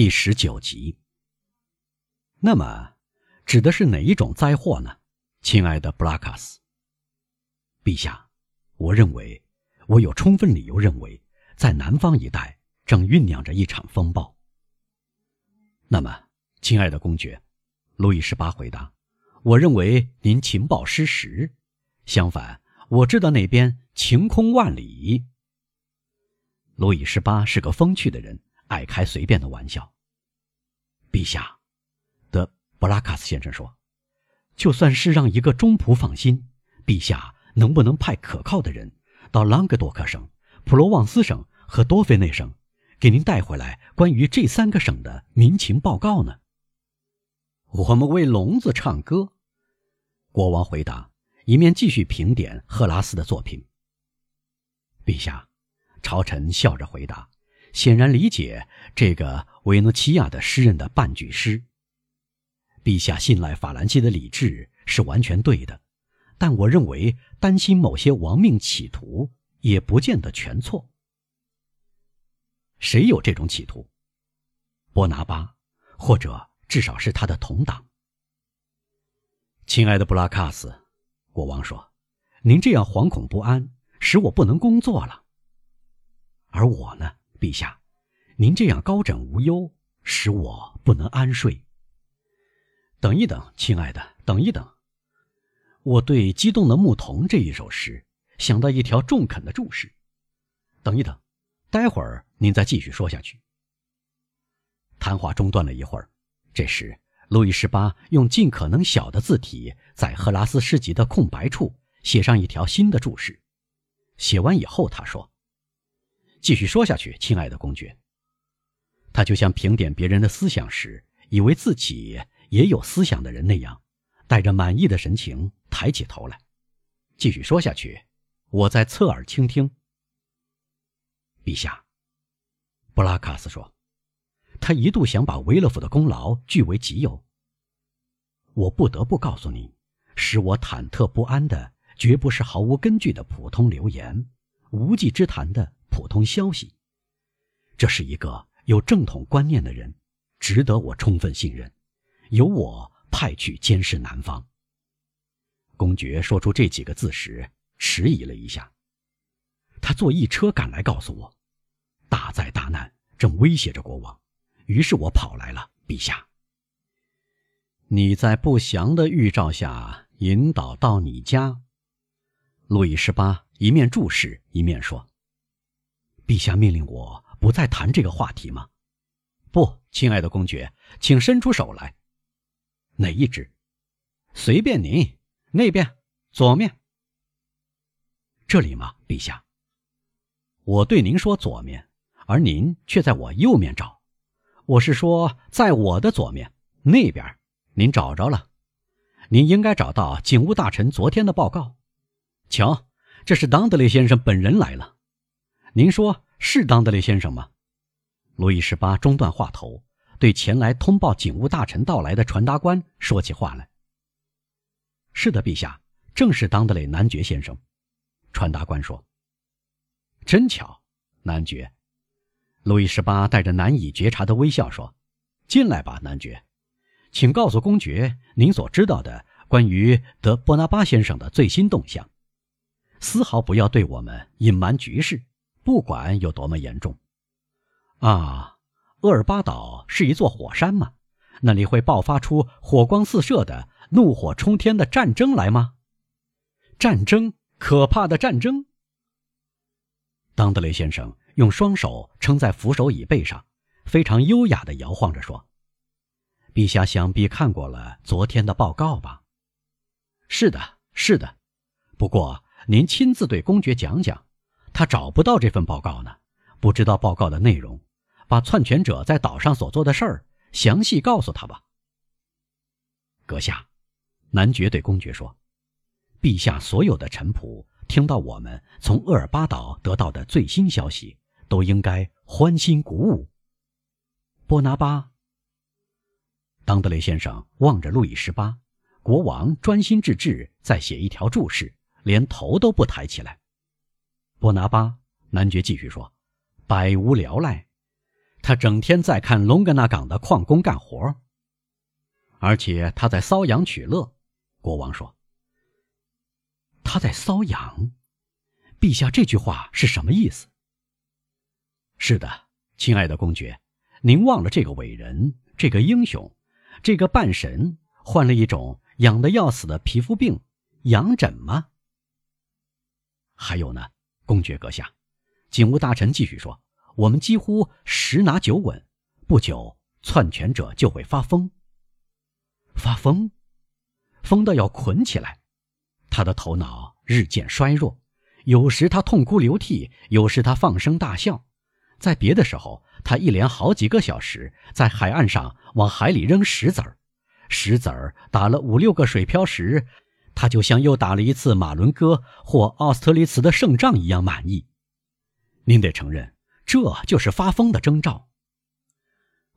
第十九集。那么，指的是哪一种灾祸呢？亲爱的布拉卡斯，陛下，我认为，我有充分理由认为，在南方一带正酝酿着一场风暴。那么，亲爱的公爵，路易十八回答：“我认为您情报失实。相反，我知道那边晴空万里。”路易十八是个风趣的人。爱开随便的玩笑。陛下，德布拉卡斯先生说：“就算是让一个中仆放心，陛下能不能派可靠的人到朗格多克省、普罗旺斯省和多菲内省，给您带回来关于这三个省的民情报告呢？”我们为聋子唱歌，国王回答，一面继续评点赫拉斯的作品。陛下，朝臣笑着回答。显然理解这个维诺奇亚的诗人的半句诗。陛下信赖法兰西的理智是完全对的，但我认为担心某些亡命企图也不见得全错。谁有这种企图？波拿巴，或者至少是他的同党。亲爱的布拉卡斯，国王说：“您这样惶恐不安，使我不能工作了。而我呢？”陛下，您这样高枕无忧，使我不能安睡。等一等，亲爱的，等一等。我对《激动的牧童》这一首诗想到一条中肯的注释。等一等，待会儿您再继续说下去。谈话中断了一会儿，这时路易十八用尽可能小的字体在赫拉斯诗集的空白处写上一条新的注释。写完以后，他说。继续说下去，亲爱的公爵。他就像评点别人的思想时，以为自己也有思想的人那样，带着满意的神情抬起头来。继续说下去，我在侧耳倾听。陛下，布拉卡斯说，他一度想把维勒夫的功劳据为己有。我不得不告诉你，使我忐忑不安的，绝不是毫无根据的普通流言，无稽之谈的。普通消息，这是一个有正统观念的人，值得我充分信任，由我派去监视南方。公爵说出这几个字时迟疑了一下，他坐一车赶来告诉我，大灾大难正威胁着国王，于是我跑来了，陛下。你在不祥的预兆下引导到你家，路易十八一面注视一面说。陛下命令我不再谈这个话题吗？不，亲爱的公爵，请伸出手来。哪一只？随便您。那边，左面。这里吗，陛下？我对您说左面，而您却在我右面找。我是说，在我的左面那边。您找着了。您应该找到警务大臣昨天的报告。瞧，这是当德雷先生本人来了。您说是当德雷先生吗？路易十八中断话头，对前来通报警务大臣到来的传达官说起话来。是的，陛下，正是当德雷男爵先生。传达官说：“真巧，男爵。”路易十八带着难以觉察的微笑说：“进来吧，男爵，请告诉公爵您所知道的关于德波拿巴先生的最新动向，丝毫不要对我们隐瞒局势。”不管有多么严重，啊，厄尔巴岛是一座火山吗？那里会爆发出火光四射的、怒火冲天的战争来吗？战争，可怕的战争！当德雷先生用双手撑在扶手椅背上，非常优雅地摇晃着说：“陛下想必看过了昨天的报告吧？”“是的，是的。不过您亲自对公爵讲讲。”他找不到这份报告呢，不知道报告的内容，把篡权者在岛上所做的事儿详细告诉他吧。阁下，男爵对公爵说：“陛下所有的臣仆听到我们从厄尔巴岛得到的最新消息，都应该欢欣鼓舞。”波拿巴，当德雷先生望着路易十八，国王专心致志在写一条注释，连头都不抬起来。波拿巴男爵继续说：“百无聊赖，他整天在看龙格纳港的矿工干活，而且他在瘙痒取乐。国王说：“他在瘙痒。”陛下，这句话是什么意思？是的，亲爱的公爵，您忘了这个伟人，这个英雄，这个半神患了一种痒的要死的皮肤病——痒疹吗？还有呢，公爵阁下，警务大臣继续说：“我们几乎十拿九稳，不久篡权者就会发疯。发疯，疯到要捆起来，他的头脑日渐衰弱。”有时他痛哭流涕，有时他放声大笑，在别的时候，他一连好几个小时在海岸上往海里扔石子儿，石子儿打了五六个水漂时，他就像又打了一次马伦哥或奥斯特利茨的胜仗一样满意。您得承认，这就是发疯的征兆，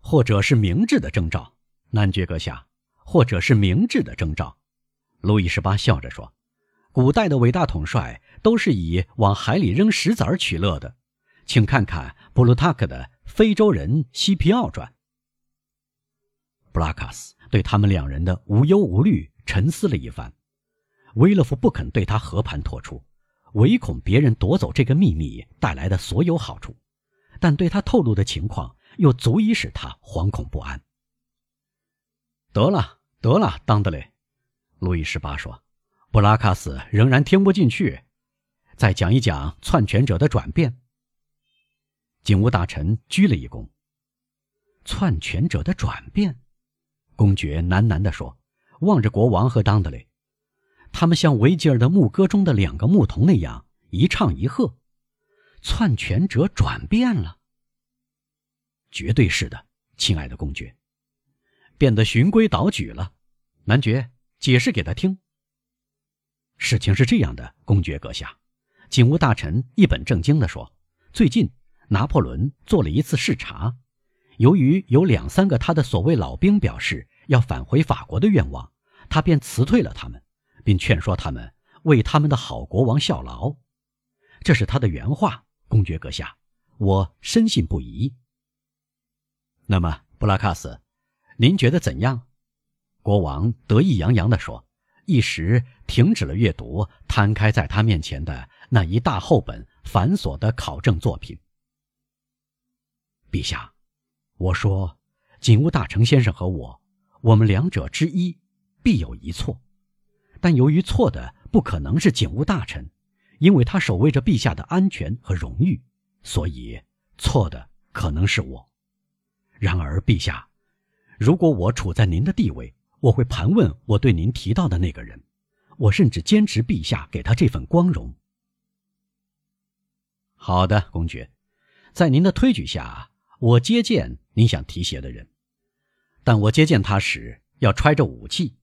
或者是明智的征兆，男爵阁下，或者是明智的征兆。路易十八笑着说。古代的伟大统帅都是以往海里扔石子儿取乐的，请看看布鲁塔克的《非洲人西皮奥传》。布拉卡斯对他们两人的无忧无虑沉思了一番。威勒夫不肯对他和盘托出，唯恐别人夺走这个秘密带来的所有好处，但对他透露的情况又足以使他惶恐不安。得了，得了，当德雷，路易十八说。布拉卡斯仍然听不进去，再讲一讲篡权者的转变。警务大臣鞠了一躬。篡权者的转变，公爵喃喃地说，望着国王和当德雷，他们像维吉尔的牧歌中的两个牧童那样一唱一和。篡权者转变了，绝对是的，亲爱的公爵，变得循规蹈矩了。男爵，解释给他听。事情是这样的，公爵阁下，警务大臣一本正经地说：“最近拿破仑做了一次视察，由于有两三个他的所谓老兵表示要返回法国的愿望，他便辞退了他们，并劝说他们为他们的好国王效劳。这是他的原话，公爵阁下，我深信不疑。那么，布拉卡斯，您觉得怎样？”国王得意洋洋地说。一时停止了阅读，摊开在他面前的那一大厚本繁琐的考证作品。陛下，我说，警务大臣先生和我，我们两者之一必有一错，但由于错的不可能是警务大臣，因为他守卫着陛下的安全和荣誉，所以错的可能是我。然而，陛下，如果我处在您的地位，我会盘问我对您提到的那个人，我甚至坚持陛下给他这份光荣。好的，公爵，在您的推举下，我接见您想提携的人，但我接见他时要揣着武器。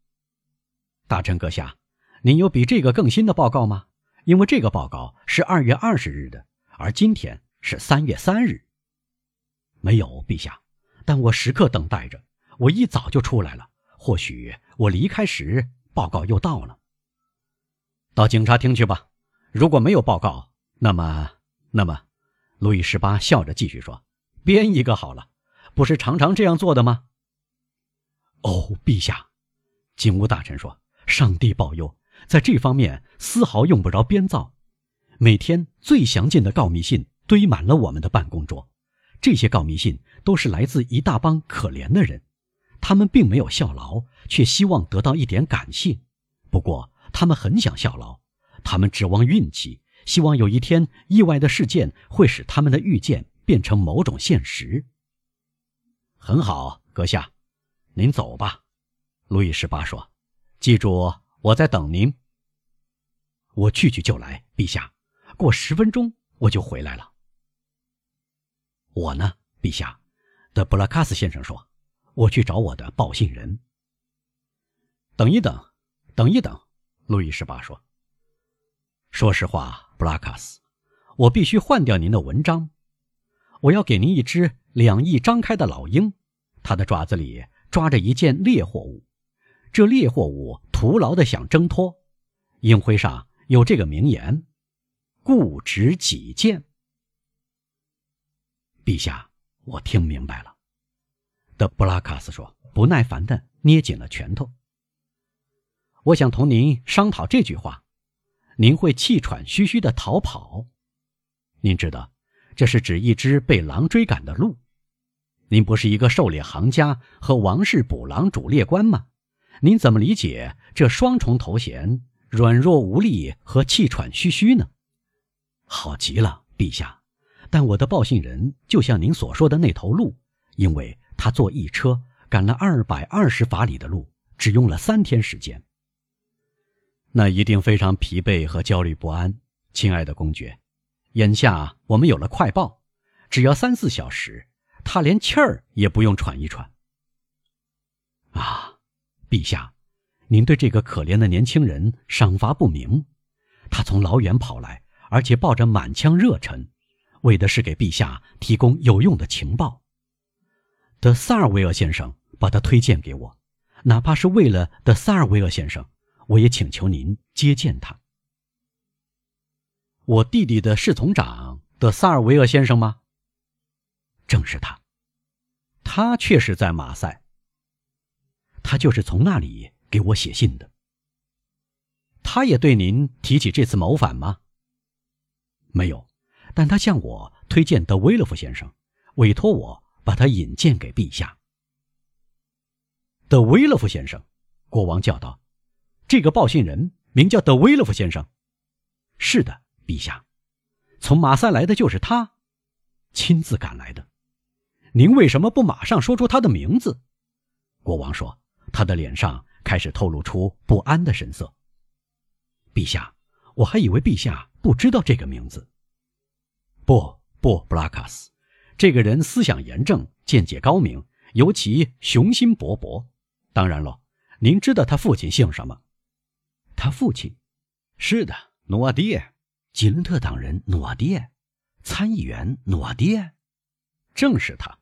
大臣阁下，您有比这个更新的报告吗？因为这个报告是二月二十日的，而今天是三月三日。没有，陛下，但我时刻等待着，我一早就出来了。或许我离开时报告又到了。到警察厅去吧。如果没有报告，那么，那么，路易十八笑着继续说：“编一个好了，不是常常这样做的吗？”哦，陛下，警务大臣说：“上帝保佑，在这方面丝毫用不着编造。每天最详尽的告密信堆满了我们的办公桌，这些告密信都是来自一大帮可怜的人。”他们并没有效劳，却希望得到一点感谢。不过，他们很想效劳，他们指望运气，希望有一天意外的事件会使他们的预见变成某种现实。很好，阁下，您走吧。”路易十八说，“记住，我在等您。我去去就来，陛下。过十分钟我就回来了。”我呢，陛下，德布拉卡斯先生说。我去找我的报信人。等一等，等一等，路易十八说：“说实话，布拉卡斯，我必须换掉您的文章。我要给您一只两翼张开的老鹰，它的爪子里抓着一件猎货物。这猎货物徒劳的想挣脱，鹰徽上有这个名言：‘固执己见。’陛下，我听明白了。德布拉卡斯说，不耐烦的捏紧了拳头。我想同您商讨这句话：您会气喘吁吁的逃跑。您知道，这是指一只被狼追赶的鹿。您不是一个狩猎行家和王室捕狼主猎官吗？您怎么理解这双重头衔——软弱无力和气喘吁吁呢？好极了，陛下。但我的报信人就像您所说的那头鹿，因为他坐一车赶了二百二十法里的路，只用了三天时间。那一定非常疲惫和焦虑不安，亲爱的公爵。眼下我们有了快报，只要三四小时，他连气儿也不用喘一喘。啊，陛下，您对这个可怜的年轻人赏罚不明。他从老远跑来，而且抱着满腔热忱，为的是给陛下提供有用的情报。德萨尔维尔先生把他推荐给我，哪怕是为了德萨尔维尔先生，我也请求您接见他。我弟弟的侍从长德萨尔维尔先生吗？正是他，他确实在马赛。他就是从那里给我写信的。他也对您提起这次谋反吗？没有，但他向我推荐德威勒夫先生，委托我把他引荐给陛下。德威勒夫先生，国王叫道：“这个报信人名叫德威勒夫先生。”是的。陛下，从马赛来的就是他，亲自赶来的。您为什么不马上说出他的名字？国王说，他的脸上开始透露出不安的神色。陛下，我还以为陛下不知道这个名字。不不，布拉卡斯，这个人思想严正，见解高明，尤其雄心勃勃。当然了，您知道他父亲姓什么？他父亲，是的，努瓦迪。吉伦特党人努瓦爹，参议员努瓦爹，正是他。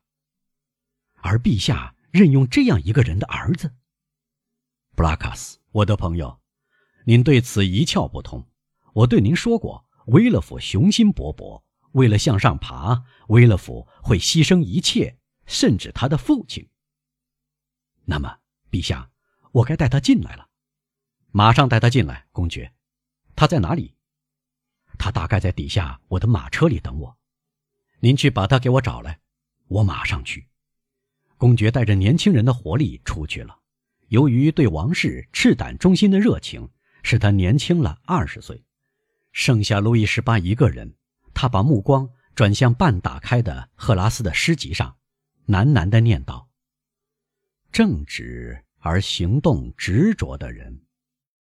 而陛下任用这样一个人的儿子，布拉卡斯，我的朋友，您对此一窍不通。我对您说过，威勒府雄心勃勃，为了向上爬，威勒府会牺牲一切，甚至他的父亲。那么，陛下，我该带他进来了，马上带他进来，公爵。他在哪里？他大概在底下我的马车里等我，您去把他给我找来，我马上去。公爵带着年轻人的活力出去了。由于对王室赤胆忠心的热情，使他年轻了二十岁。剩下路易十八一个人，他把目光转向半打开的赫拉斯的诗集上，喃喃地念道：“正直而行动执着的人。”